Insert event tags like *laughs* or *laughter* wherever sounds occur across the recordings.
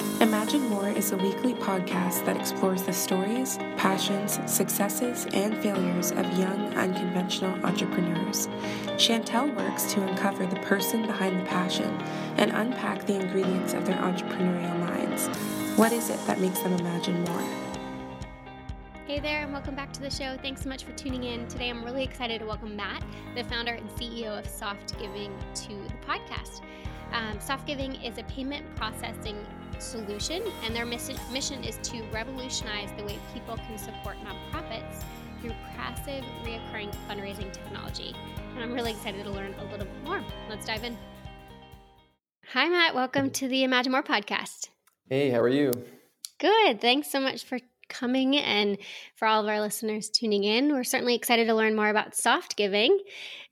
Imagine More is a weekly podcast that explores the stories, passions, successes, and failures of young, unconventional entrepreneurs. Chantel works to uncover the person behind the passion and unpack the ingredients of their entrepreneurial minds. What is it that makes them imagine more? Hey there, and welcome back to the show. Thanks so much for tuning in. Today, I'm really excited to welcome Matt, the founder and CEO of Softgiving, to the podcast. Um, Softgiving is a payment processing solution, and their mission, is to revolutionize the way people can support nonprofits through passive, reoccurring fundraising technology. And I'm really excited to learn a little bit more. Let's dive in. Hi, Matt. Welcome to the Imagine More podcast. Hey, how are you? Good. Thanks so much for coming and for all of our listeners tuning in. We're certainly excited to learn more about Softgiving,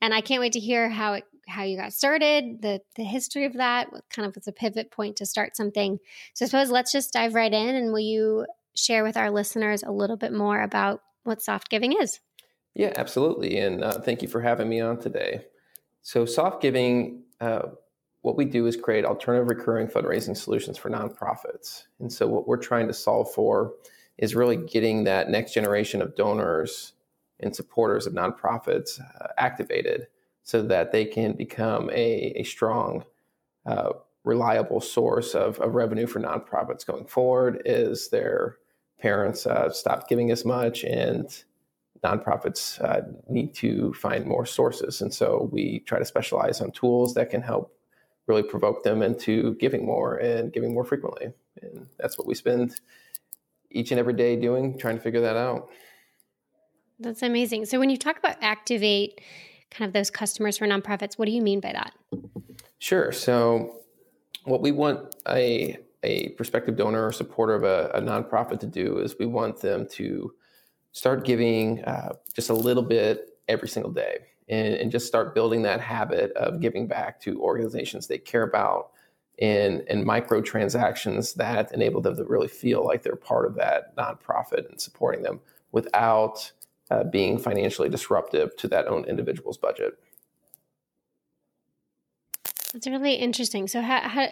and I can't wait to hear how it how you got started, the the history of that, kind of was a pivot point to start something. So I suppose let's just dive right in and will you share with our listeners a little bit more about what Softgiving is? Yeah, absolutely. And uh, thank you for having me on today. So Softgiving, uh, what we do is create alternative recurring fundraising solutions for nonprofits. And so what we're trying to solve for is really getting that next generation of donors and supporters of nonprofits uh, activated so that they can become a, a strong, uh, reliable source of, of, revenue for nonprofits going forward is their parents uh, stop giving as much and nonprofits uh, need to find more sources. And so we try to specialize on tools that can help really provoke them into giving more and giving more frequently. And that's what we spend each and every day doing, trying to figure that out. That's amazing. So when you talk about activate, kind of those customers for nonprofits. What do you mean by that? Sure. So, what we want a a prospective donor or supporter of a, a nonprofit to do is we want them to start giving uh, just a little bit every single day and, and, just start building that habit of giving back to organizations they care about and, and micro transactions that enable them to really feel like they're part of that nonprofit and supporting them without uh, being financially disruptive to that own individual's budget. That's really interesting. So, how, how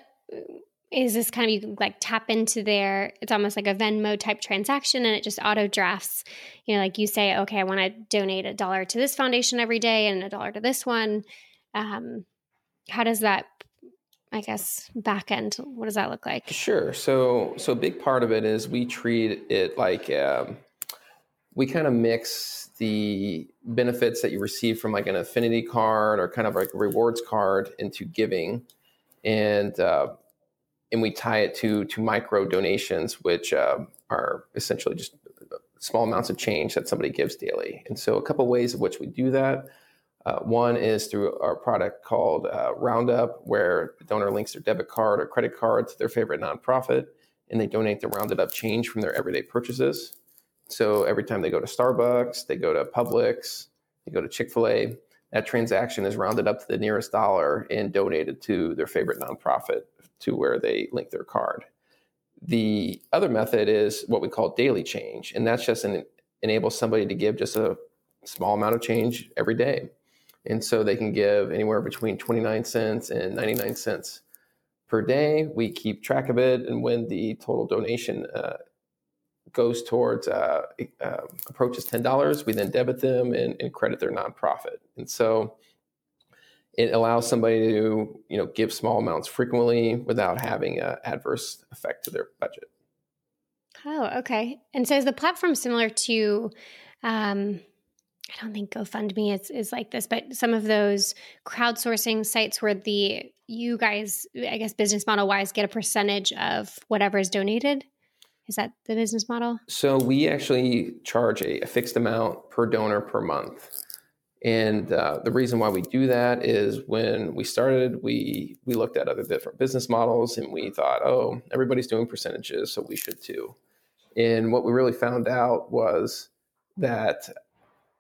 is this kind of you like tap into their? It's almost like a Venmo type transaction, and it just auto drafts. You know, like you say, okay, I want to donate a dollar to this foundation every day and a dollar to this one. Um, how does that I guess back end what does that look like? Sure. So so a big part of it is we treat it like um, we kind of mix the benefits that you receive from like an affinity card or kind of like a rewards card into giving and uh, and we tie it to to micro donations which uh, are essentially just small amounts of change that somebody gives daily. And so a couple ways of which we do that uh, one is through our product called uh, roundup where the donor links their debit card or credit card to their favorite nonprofit and they donate the rounded up change from their everyday purchases so every time they go to Starbucks, they go to Publix, they go to Chick fil A, that transaction is rounded up to the nearest dollar and donated to their favorite nonprofit to where they link their card. The other method is what we call daily change, and that's just an, enables somebody to give just a small amount of change every day. And so they can give anywhere between 29 cents and 99 cents per day. We keep track of it, and when the total donation uh, goes towards uh, uh, approaches ten dollars, we then debit them and, and, credit their nonprofit. And so it allows somebody to you know give small amounts frequently without having an adverse effect to their budget. Oh, okay. And so is the platform similar to? Um, I don't think GoFundMe is, is like this, but some of those crowdsourcing sites where the you guys, I guess, business model wise, get a percentage of whatever is donated. Is that the business model? So we actually charge a, a fixed amount per donor per month. And uh, the reason why we do that is when we started, we we looked at other different business models and we thought, oh, everybody's doing percentages, so we should too. And what we really found out was that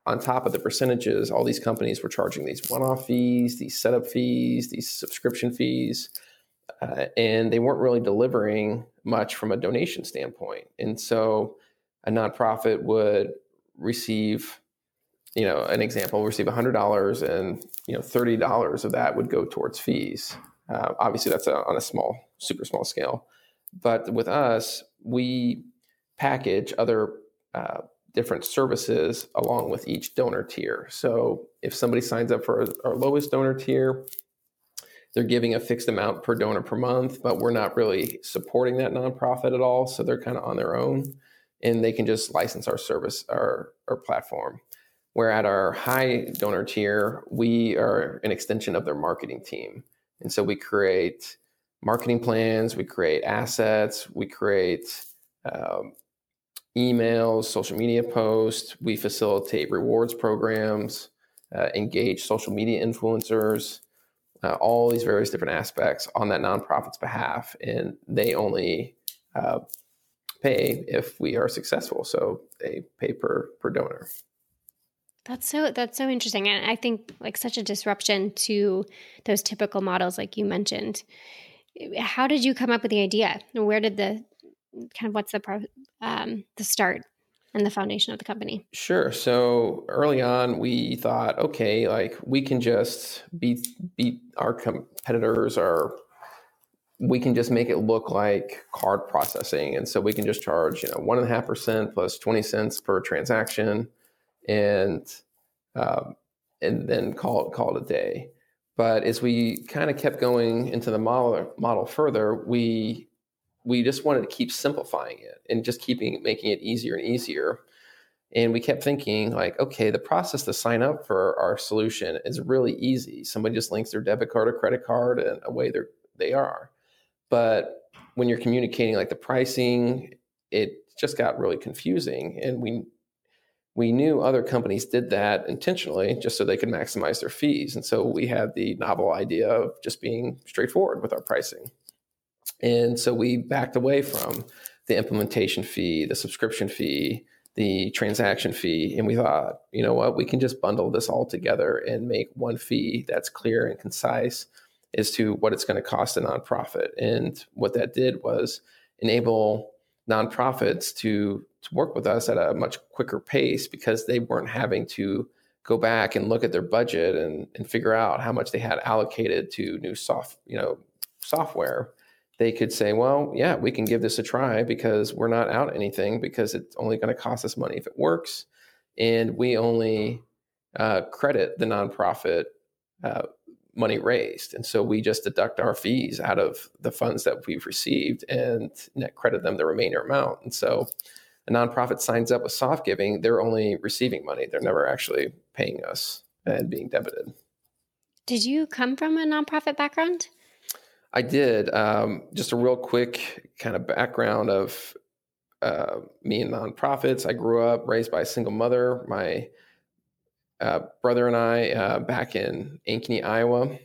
on top of the percentages, all these companies were charging these one-off fees, these setup fees, these subscription fees, uh, and they weren't really delivering much from a donation standpoint. And so a nonprofit would receive, you know, an example, receive $100 and, you know, $30 of that would go towards fees. Uh, obviously, that's a, on a small, super small scale. but with us, we package other uh, different services along with each donor tier. So if somebody signs up for our lowest donor tier, they're giving a fixed amount per donor per month, but we're not really supporting that nonprofit at all. So they're kind of on their own and they can just license our service, our, our platform. Where at our high donor tier, we are an extension of their marketing team. And so we create marketing plans, we create assets, we create um, emails, social media posts, we facilitate rewards programs, uh, engage social media influencers, uh, all these various different aspects on that nonprofit's behalf, and they only uh, pay if we are successful. So they pay per per donor. That's so that's so interesting, and I think like such a disruption to those typical models, like you mentioned. How did you come up with the idea? Where did the kind of what's the um, the start and the foundation of the company? Sure. So early on, we thought, okay, like we can just beat beat our competitors, or we can just make it look like card processing, and so we can just charge you know one and a half percent plus twenty cents per transaction, and um, and then call it call it a day. But as we kind of kept going into the model model further, we we just wanted to keep simplifying it and just keeping making it easier and easier. And we kept thinking, like, okay, the process to sign up for our solution is really easy. Somebody just links their debit card or credit card, and away they they are. But when you're communicating like the pricing, it just got really confusing, and we we knew other companies did that intentionally just so they could maximize their fees. And so we had the novel idea of just being straightforward with our pricing. And so we backed away from the implementation fee, the subscription fee, the transaction fee. And we thought, you know what, we can just bundle this all together and make one fee that's clear and concise as to what it's going to cost a nonprofit. And what that did was enable nonprofits to, to work with us at a much quicker pace because they weren't having to go back and look at their budget and, and figure out how much they had allocated to new soft, you know, software they could say, well, yeah, we can give this a try because we're not out anything because it's only going to cost us money if it works. And we only uh, credit the nonprofit uh, money raised. And so we just deduct our fees out of the funds that we've received and net credit them the remainder amount. And so a nonprofit signs up with Softgiving, they're only receiving money. They're never actually paying us and being debited. Did you come from a nonprofit background? I did. Um, just a real quick kind of background of uh, me and nonprofits. I grew up raised by a single mother. My uh, brother and I, uh, back in Ankeny, Iowa,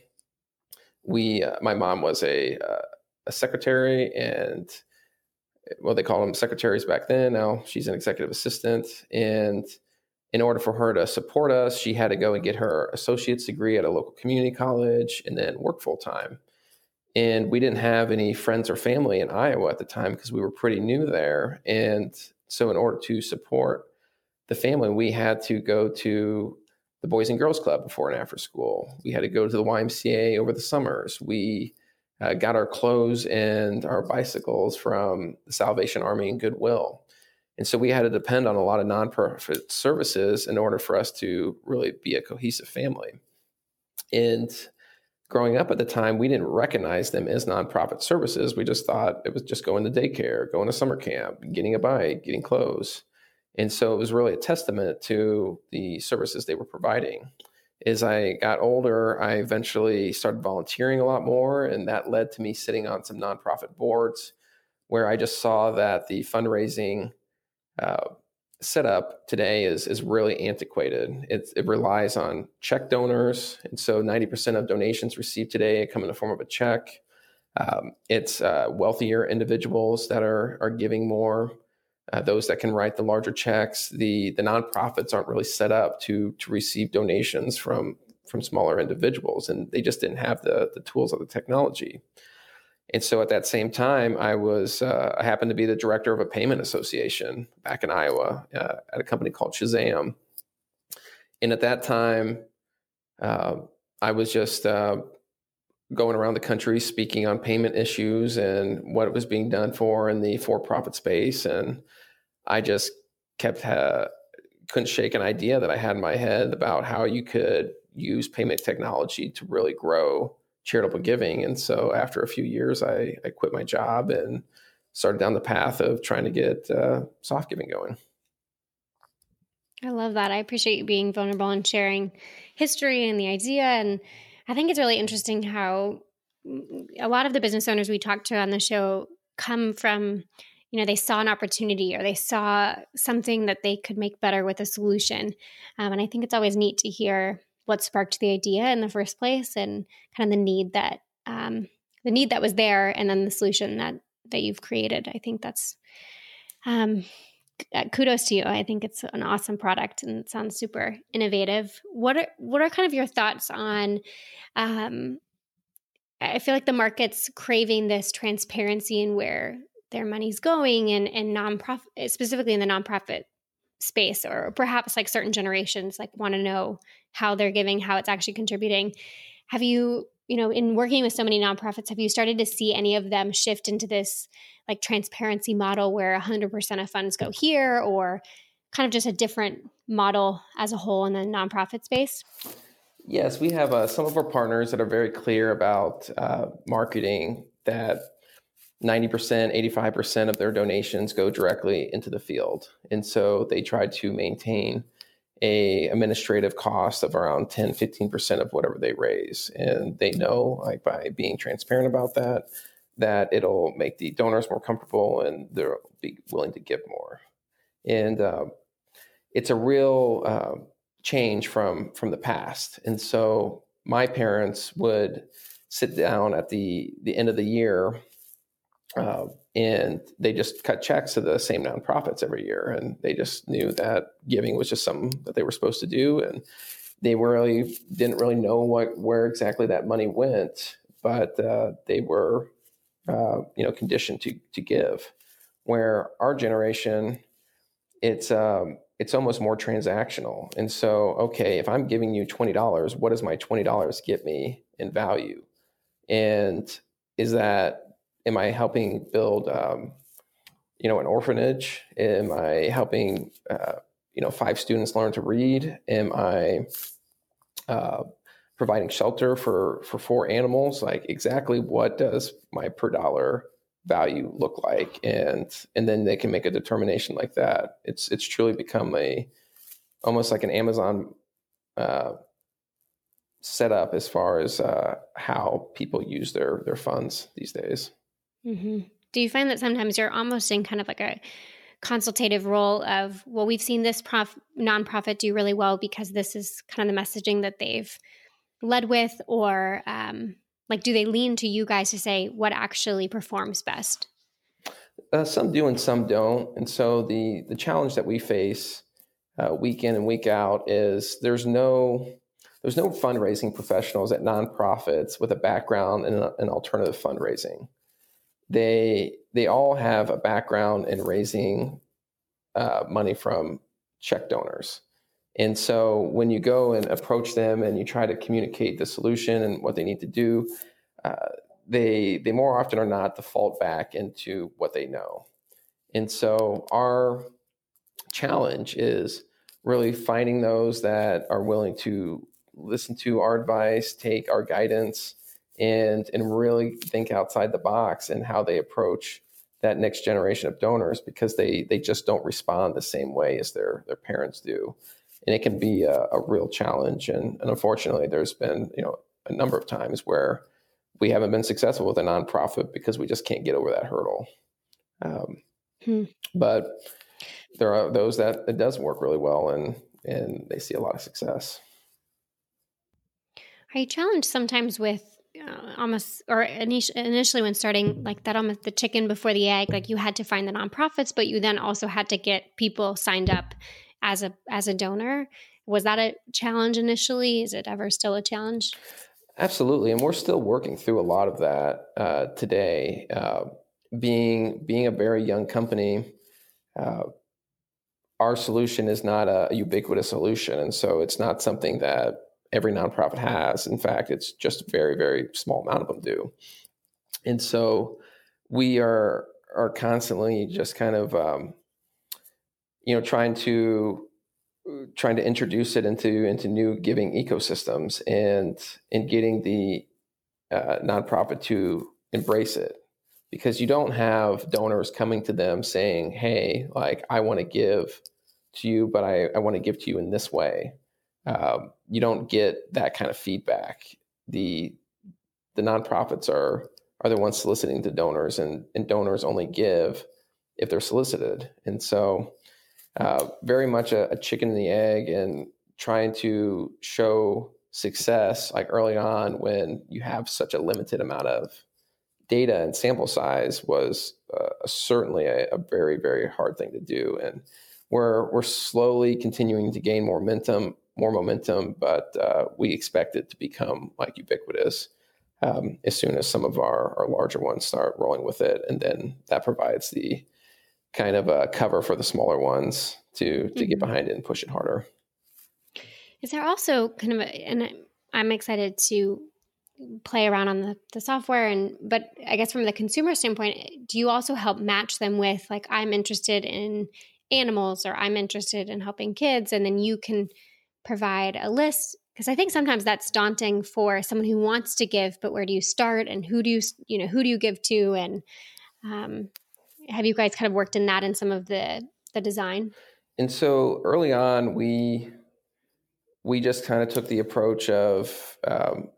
we uh, my mom was a uh, a secretary and well they called them secretaries back then. Now she's an executive assistant and in order for her to support us, she had to go and get her associate's degree at a local community college and then work full time. And we didn't have any friends or family in Iowa at the time because we were pretty new there. And so, in order to support the family, we had to go to the Boys and Girls Club before and after school. We had to go to the YMCA over the summers. We uh, got our clothes and our bicycles from the Salvation Army and Goodwill. And so we had to depend on a lot of nonprofit services in order for us to really be a cohesive family. And growing up at the time, we didn't recognize them as nonprofit services. We just thought it was just going to daycare, going to summer camp, getting a bike, getting clothes. And so it was really a testament to the services they were providing. As I got older, I eventually started volunteering a lot more, and that led to me sitting on some nonprofit boards where I just saw that the fundraising uh, setup today is is really antiquated. It, it relies on check donors, and so ninety percent of donations received today come in the form of a check. Um, it's uh, wealthier individuals that are are giving more. Uh, those that can write the larger checks. The the nonprofits aren't really set up to to receive donations from from smaller individuals, and they just didn't have the the tools or the technology. And so at that same time, I was uh, I happened to be the director of a payment association back in Iowa uh, at a company called Shazam. And at that time, uh, I was just uh, going around the country speaking on payment issues and what was being done for in the for-profit space, and I just kept uh, couldn't shake an idea that I had in my head about how you could use payment technology to really grow charitable giving. And so after a few years, I, I quit my job and started down the path of trying to get uh, Softgiving going. I love that. I appreciate you being vulnerable and sharing history and the idea. And I think it's really interesting how a lot of the business owners we talked to on the show come from, you know, they saw an opportunity or they saw something that they could make better with a solution. Um, and I think it's always neat to hear what sparked the idea in the first place and kind of the need that um, the need that was there and then the solution that that you've created. I think that's um, uh, kudos to you. I think it's an awesome product and it sounds super innovative. What are what are kind of your thoughts on? Um, I feel like the market's craving this transparency in where their money's going, and and nonprofit, specifically in the nonprofit space, or perhaps like certain generations like want to know how they're giving, how it's actually contributing. Have you you know, in working with so many nonprofits, have you started to see any of them shift into this like transparency model where 100% of funds go here or kind of just a different model as a whole in the nonprofit space? Yes, we have uh, some of our partners that are very clear about uh, marketing that 90%, 85% of their donations go directly into the field. And so they try to maintain a administrative cost of around 10 15% of whatever they raise. And they know like by being transparent about that that it'll make the donors more comfortable and they'll be willing to give more. And uh, it's a real uh, change from from the past. And so my parents would sit down at the the end of the year uh, and they just cut checks to the same nonprofits every year and they just knew that giving was just something that they were supposed to do and they really didn't really know what where exactly that money went but uh, they were uh, you know conditioned to to give. Where our generation it's um, it's almost more transactional and so okay if i'm giving you $20 what does my $20 get me in value? And is that am I helping build, um, you know, an orphanage? Am I helping, uh, you know, five students learn to read? Am I uh, providing shelter for for four animals? Like exactly what does my per dollar value look like? And and then they can make a determination like that. It's it's truly become a almost like an Amazon. Uh, set up as far as uh, how people use their their funds these days. Mm-hmm. Do you find that sometimes you're almost in kind of like a consultative role of, well, we've seen this prof- nonprofit do really well because this is kind of the messaging that they've led with, or um, like, do they lean to you guys to say what actually performs best? Uh, some do and some don't, and so the the challenge that we face uh, week in and week out is there's no there's no fundraising professionals at nonprofits with a background in, in alternative fundraising they they all have a background in raising uh, money from check donors. And so when you go and approach them and you try to communicate the solution and what they need to do, uh, they they more often are not default back into what they know. And so our challenge is really finding those that are willing to listen to our advice, take our guidance, and and really think outside the box and how they approach that next generation of donors because they they just don't respond the same way as their their parents do. And it can be a, a real challenge. And, and unfortunately there's been you know a number of times where we haven't been successful with a nonprofit because we just can't get over that hurdle. Um, hmm. but there are those that it does work really well and and they see a lot of success. Are you challenged sometimes with almost or initially when starting like that almost the chicken before the egg like you had to find the nonprofits but you then also had to get people signed up as a as a donor. Was that a challenge initially? Is it ever still a challenge? Absolutely and we're still working through a lot of that uh, today. Uh, being being a very young company uh, our solution is not a ubiquitous solution and so it's not something that every nonprofit has. In fact, it's just a very, very small amount of them do. And so we are are constantly just kind of um, you know trying to trying to introduce it into into new giving ecosystems and and getting the uh, nonprofit to embrace it because you don't have donors coming to them saying hey like i want to give to you but i, I want to give to you in this way um, you don't get that kind of feedback. The the nonprofits are are the ones soliciting the donors and and donors only give if they're solicited. And so uh, very much a, a, chicken and the egg and trying to show success like early on when you have such a limited amount of data and sample size was uh, certainly a, a, very very hard thing to do. And we're we're slowly continuing to gain momentum more momentum but uh, we expect it to become like ubiquitous um, as soon as some of our, our larger ones start rolling with it and then that provides the kind of a cover for the smaller ones to to mm-hmm. get behind it and push it harder. Is there also kind of a, and I'm excited to play around on the, the software and but I guess from the consumer standpoint, do you also help match them with like I'm interested in animals or I'm interested in helping kids and then you can provide a list because I think sometimes that's daunting for someone who wants to give, but where do you start and who do you you know who do you give to and um, have you guys kind of worked in that in some of the the design? And so early on, we we just kind of took the approach of um,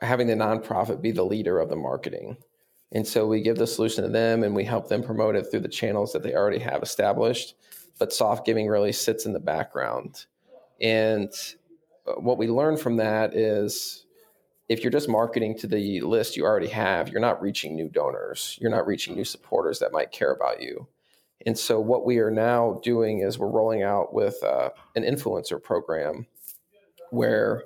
having the nonprofit be the leader of the marketing. And so we give the solution to them and we help them promote it through the channels that they already have established. But Softgiving really sits in the background. And uh, what we learn from that is if you're just marketing to the list you already have, you're not reaching new donors. You're not reaching new supporters that might care about you. And so, what we are now doing is we're rolling out with uh, an influencer program where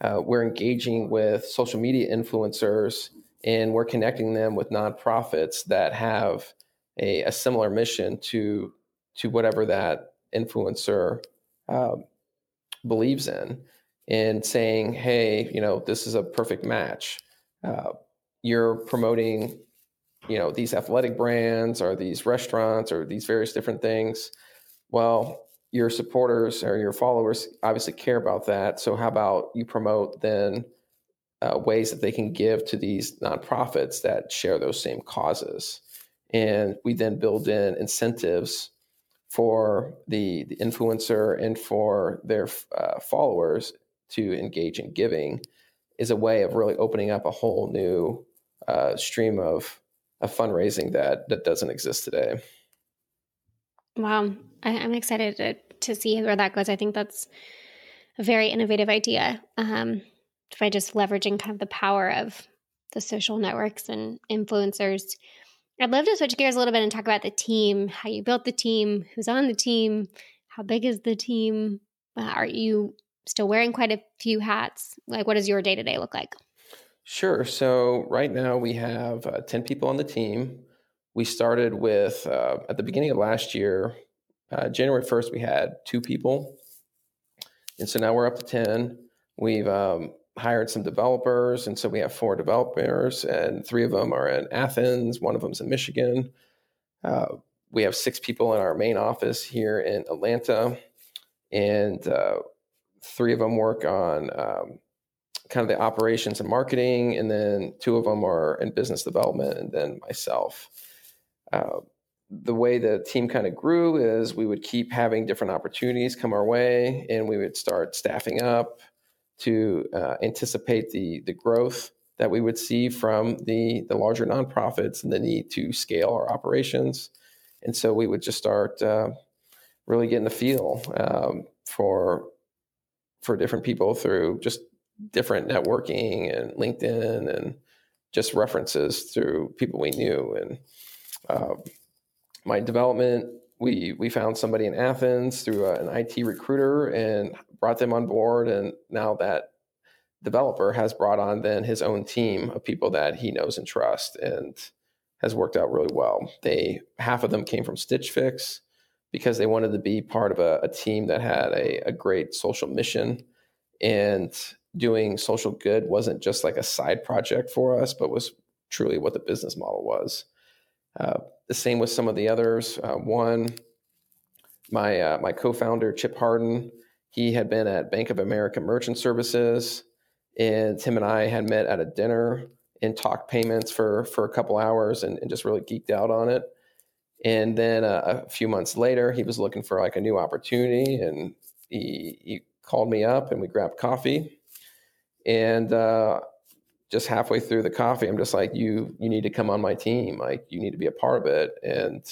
uh, we're engaging with social media influencers and we're connecting them with nonprofits that have a, a similar mission to to whatever that influencer uh, believes in and saying, hey, you know, this is a perfect match. Uh, you're promoting, you know, these athletic brands or these restaurants or these various different things. Well, your supporters or your followers obviously care about that. So, how about you promote then uh, ways that they can give to these nonprofits that share those same causes? And we then build in incentives for the, the influencer and for their uh, followers to engage in giving is a way of really opening up a whole new uh, stream of, of fundraising that that doesn't exist today. Wow, I, am excited to, to see where that goes. I think that's a very innovative idea um, by just leveraging kind of the power of the social networks and influencers. I'd love to switch gears a little bit and talk about the team, how you built the team, who's on the team, how big is the team? Uh, are you still wearing quite a few hats? Like, what does your day to day look like? Sure. So, right now we have uh, 10 people on the team. We started with, uh, at the beginning of last year, uh, January 1st, we had two people. And so now we're up to 10. We've um, hired some developers. And so we have four developers, and three of them are in Athens, one of them's in Michigan. Uh, we have six people in our main office here in Atlanta. And uh, three of them work on um, kind of the operations and marketing, and then two of them are in business development, and then myself. Uh, the way the team kind of grew is we would keep having different opportunities come our way, and we would start staffing up to uh, anticipate the the growth that we would see from the the larger nonprofits and the need to scale our operations. And so we would just start uh, really getting the feel um, for for different people through just different networking and LinkedIn and just references through people we knew. And uh, my development, we we found somebody in Athens through a, an IT recruiter and brought them on board. And now that developer has brought on then his own team of people that he knows and trusts and has worked out really well. They half of them came from Stitch Fix because they wanted to be part of a, a team that had a, a, great social mission. And doing social good wasn't just like a side project for us, but was truly what the business model was. Uh, the same with some of the others. Uh, one, my uh, my co-founder Chip Harden, he had been at Bank of America Merchant Services, and Tim and I had met at a dinner and talked payments for for a couple hours and, and just really geeked out on it. And then uh, a few months later, he was looking for like a new opportunity, and he, he called me up and we grabbed coffee. And uh, just halfway through the coffee, I'm just like, you you need to come on my team. Like you need to be a part of it. And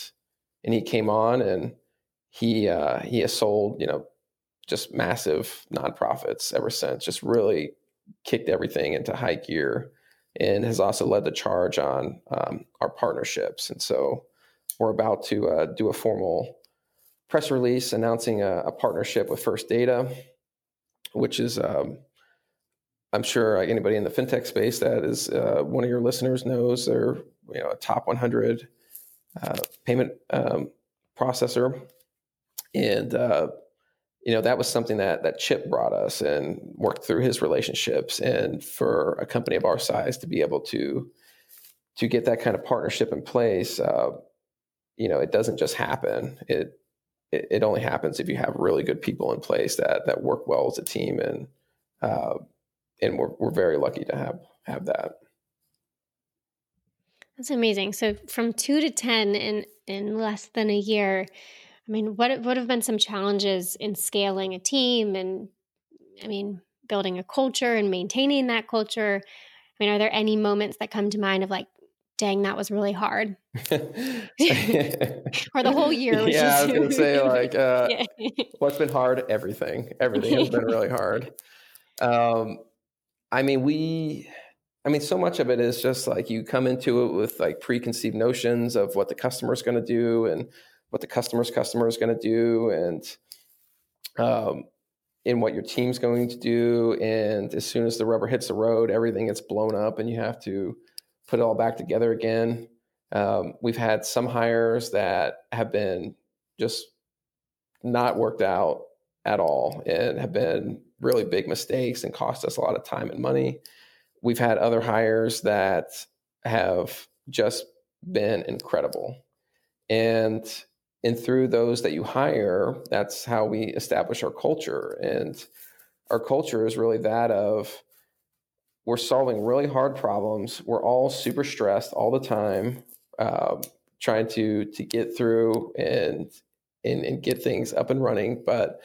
and he came on and he uh, he has sold you know just massive nonprofits ever since. Just really kicked everything into high gear, and has also led the charge on um, our partnerships. And so we're about to uh, do a formal press release announcing a, a partnership with First Data, which is um, I'm sure anybody in the fintech space that is uh, one of your listeners knows they're you know a top 100 uh, payment um, processor, and uh, you know that was something that that Chip brought us and worked through his relationships, and for a company of our size to be able to to get that kind of partnership in place, uh, you know, it doesn't just happen. It, it, it only happens if you have really good people in place that that work well as a team, and uh, and we're we're very lucky to have have that. That's amazing. So from two to ten in in less than a year. I mean, what what have been some challenges in scaling a team and I mean, building a culture and maintaining that culture? I mean, are there any moments that come to mind of like, dang, that was really hard? *laughs* or the whole year? yeah, I was going to say, like, uh, *laughs* yeah. what's been hard? Everything. Everything has been really *laughs* hard. Um, I mean, we, I mean, so much of it is just like you come into it with like preconceived notions of what the customer is going to do and what the customer's customer is going to do and, um, in what your team's going to do. And as soon as the rubber hits the road, everything gets blown up and you have to put it all back together again. Um, we've had some hires that have been just not worked out at all and have been really big mistakes and cost us a lot of time and money. We've had other hires that have just been incredible. And and through those that you hire, that's how we establish our culture. And our culture is really that of we're solving really hard problems. We're all super stressed all the time, uh, trying to to get through and, and and get things up and running. But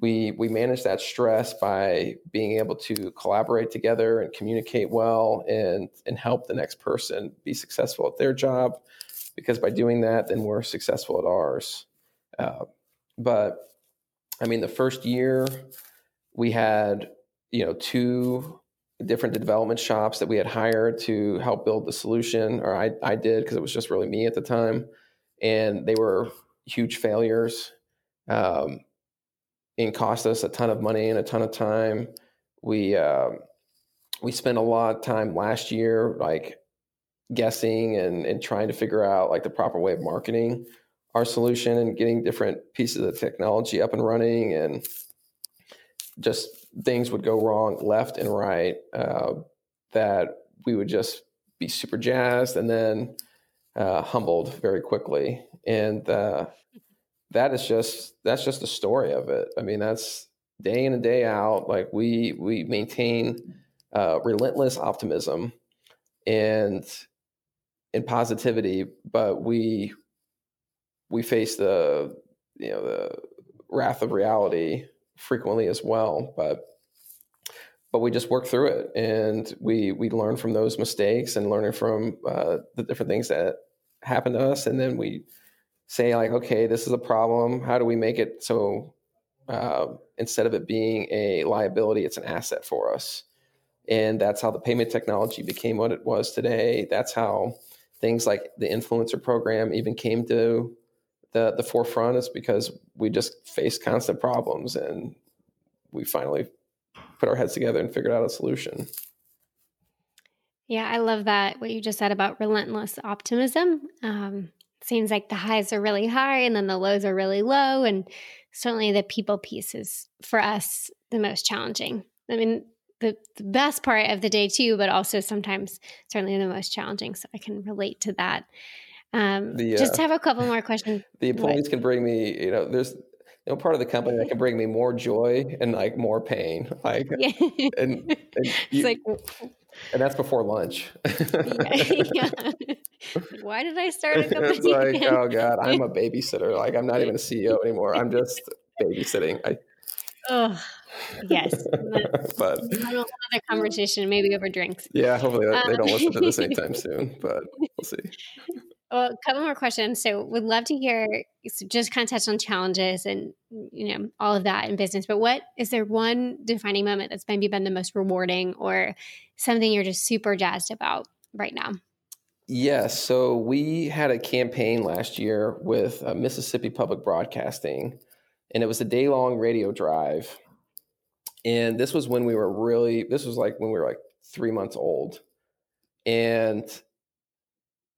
we we manage that stress by being able to collaborate together and communicate well and and help the next person be successful at their job because by doing that then we're successful at ours uh, but i mean the first year we had you know two different development shops that we had hired to help build the solution or i, I did because it was just really me at the time and they were huge failures um, and cost us a ton of money and a ton of time. We uh, we spent a lot of time last year, like guessing and and trying to figure out like the proper way of marketing our solution and getting different pieces of technology up and running and just things would go wrong left and right uh, that we would just be super jazzed and then uh, humbled very quickly and uh, that is just that's just the story of it. I mean, that's day in and day out. Like we we maintain uh, relentless optimism and and positivity, but we we face the you know the wrath of reality frequently as well. But but we just work through it, and we we learn from those mistakes and learning from uh, the different things that happen to us, and then we say like, okay, this is a problem. How do we make it so uh, instead of it being a liability, it's an asset for us? And that's how the payment technology became what it was today. That's how things like the influencer program even came to the the forefront. Is because we just faced constant problems and we finally put our heads together and figured out a solution. Yeah, I love that what you just said about relentless optimism. Um, seems like the highs are really high and then the lows are really low. And certainly the people piece is for us the most challenging. I mean, the, the best part of the day too, but also sometimes certainly the most challenging. So I can relate to that. Um, the, uh, just have a couple more questions. *laughs* The employees can bring me, you know, there's no part of the company that can bring me more joy and like more pain. *laughs* Like, yeah. and, and *laughs* you, like, and that's before lunch. yeah, Why did I start a company? it's like, again? oh God, I'm a babysitter. Like, I'm not even a CEO anymore. I'm just babysitting. I, oh, yes. *laughs* but another conversation, maybe over drinks. Yeah, hopefully um, they don't listen to this anytime *laughs* soon, but we'll see. Well, a couple more questions. So, would love to hear just kind of touch on challenges and you know all of that in business. But what is there one defining moment that's maybe been the most rewarding, or something you're just super jazzed about right now? Yes. So we had a campaign last year with uh, Mississippi Public Broadcasting, and it was a day long radio drive. And this was when we were really, this was like when we were like three months old. And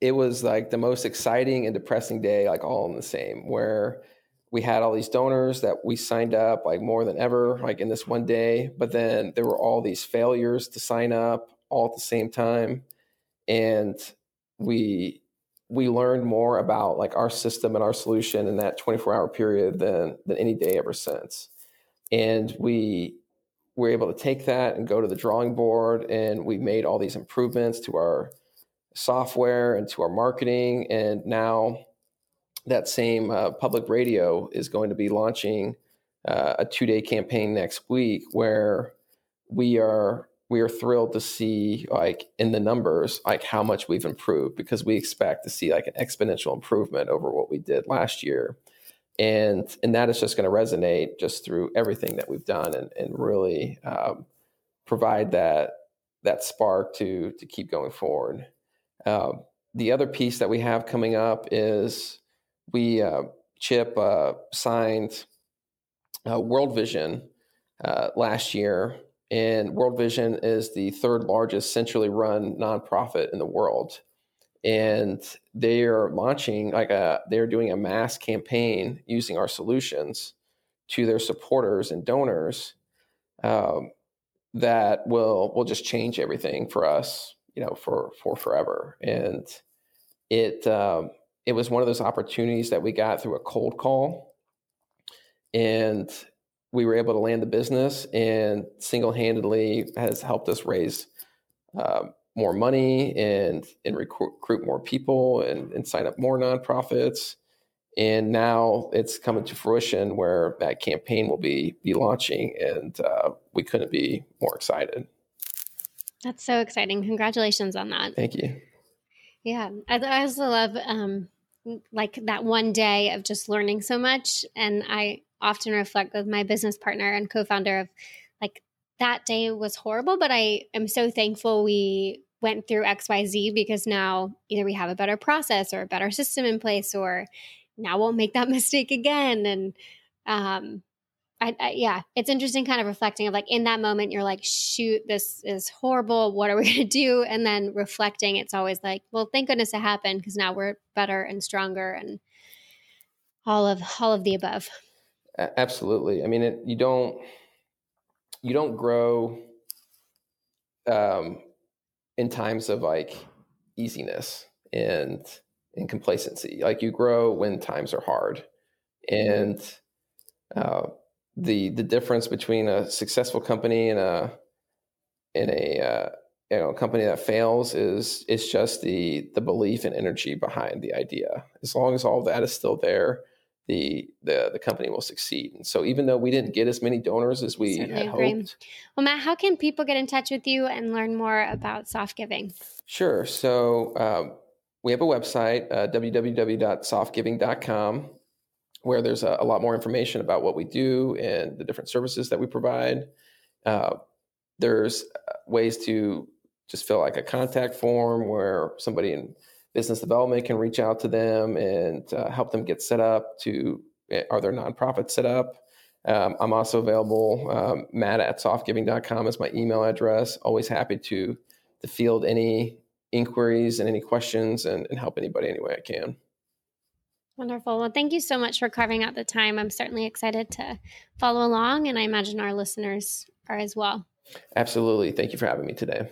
it was like the most exciting and depressing day, like all in the same, where we had all these donors that we signed up like more than ever, like in this one day. But then there were all these failures to sign up all at the same time. And we we learned more about like our system and our solution in that 24 hour period than than any day ever since. And we were able to take that and go to the drawing board and we made all these improvements to our software and to our marketing. And now that same uh, public radio is going to be launching uh, a two day campaign next week where we are we are thrilled to see like in the numbers like how much we've improved because we expect to see like an exponential improvement over what we did last year and and that is just going to resonate just through everything that we've done and, and really um, provide that that spark to to keep going forward. Uh, the other piece that we have coming up is we uh, Chip uh, signed uh, World Vision uh, last year, and World Vision is the third largest centrally run nonprofit in the world, and they are launching like a they're doing a mass campaign using our solutions to their supporters and donors um, that will will just change everything for us you know for for forever. And it um, it was one of those opportunities that we got through a cold call and we were able to land the business and single-handedly has helped us raise uh, more money and and recruit, more people and, and sign up more nonprofits and now it's coming to fruition where that campaign will be be launching and uh, we couldn't be more excited that's so exciting. Congratulations on that. Thank you. Yeah. I, I also love um, like that one day of just learning so much. And I often reflect with my business partner and co founder of like that day was horrible, but I am so thankful we went through XYZ because now either we have a better process or a better system in place or now won't make that *laughs* mistake again. And um, I, I, yeah, it's interesting kind of reflecting of like in that moment, you're like, shoot, this is horrible. What are we *laughs* going to do? And then reflecting, it's always like, well, thank goodness it happened because now we're better and stronger and all of, all of the above. Absolutely. I mean, it, you don't, you don't grow um, in times of like easiness and, and complacency. Like you grow when times are hard. And, uh, the the difference between a successful company and a in a uh, you know company that fails is is just the the belief and energy behind the idea. As long as all that is still there, the the the company will succeed. And so even though we didn't get as many donors as we Certainly had agree. hoped. Well, Matt, how can people get in touch with you and learn more about Softgiving? Sure. So um, we have a website, uh, www.softgiving.com where there's a, a, lot more information about what we do and the different services that we provide. Uh, there's uh, ways to just fill like a contact form where somebody in business development can reach out to them and uh, help them get set up to eh, are their nonprofits set up. Um, I'm also available. Um, Matt at softgiving.com is my email address. Always happy to to field any inquiries and any questions and, and help anybody any way I can. Wonderful. Well, thank you so much for carving out the time. I'm certainly excited to follow along, and I imagine our listeners are as well. Absolutely. Thank you for having me today.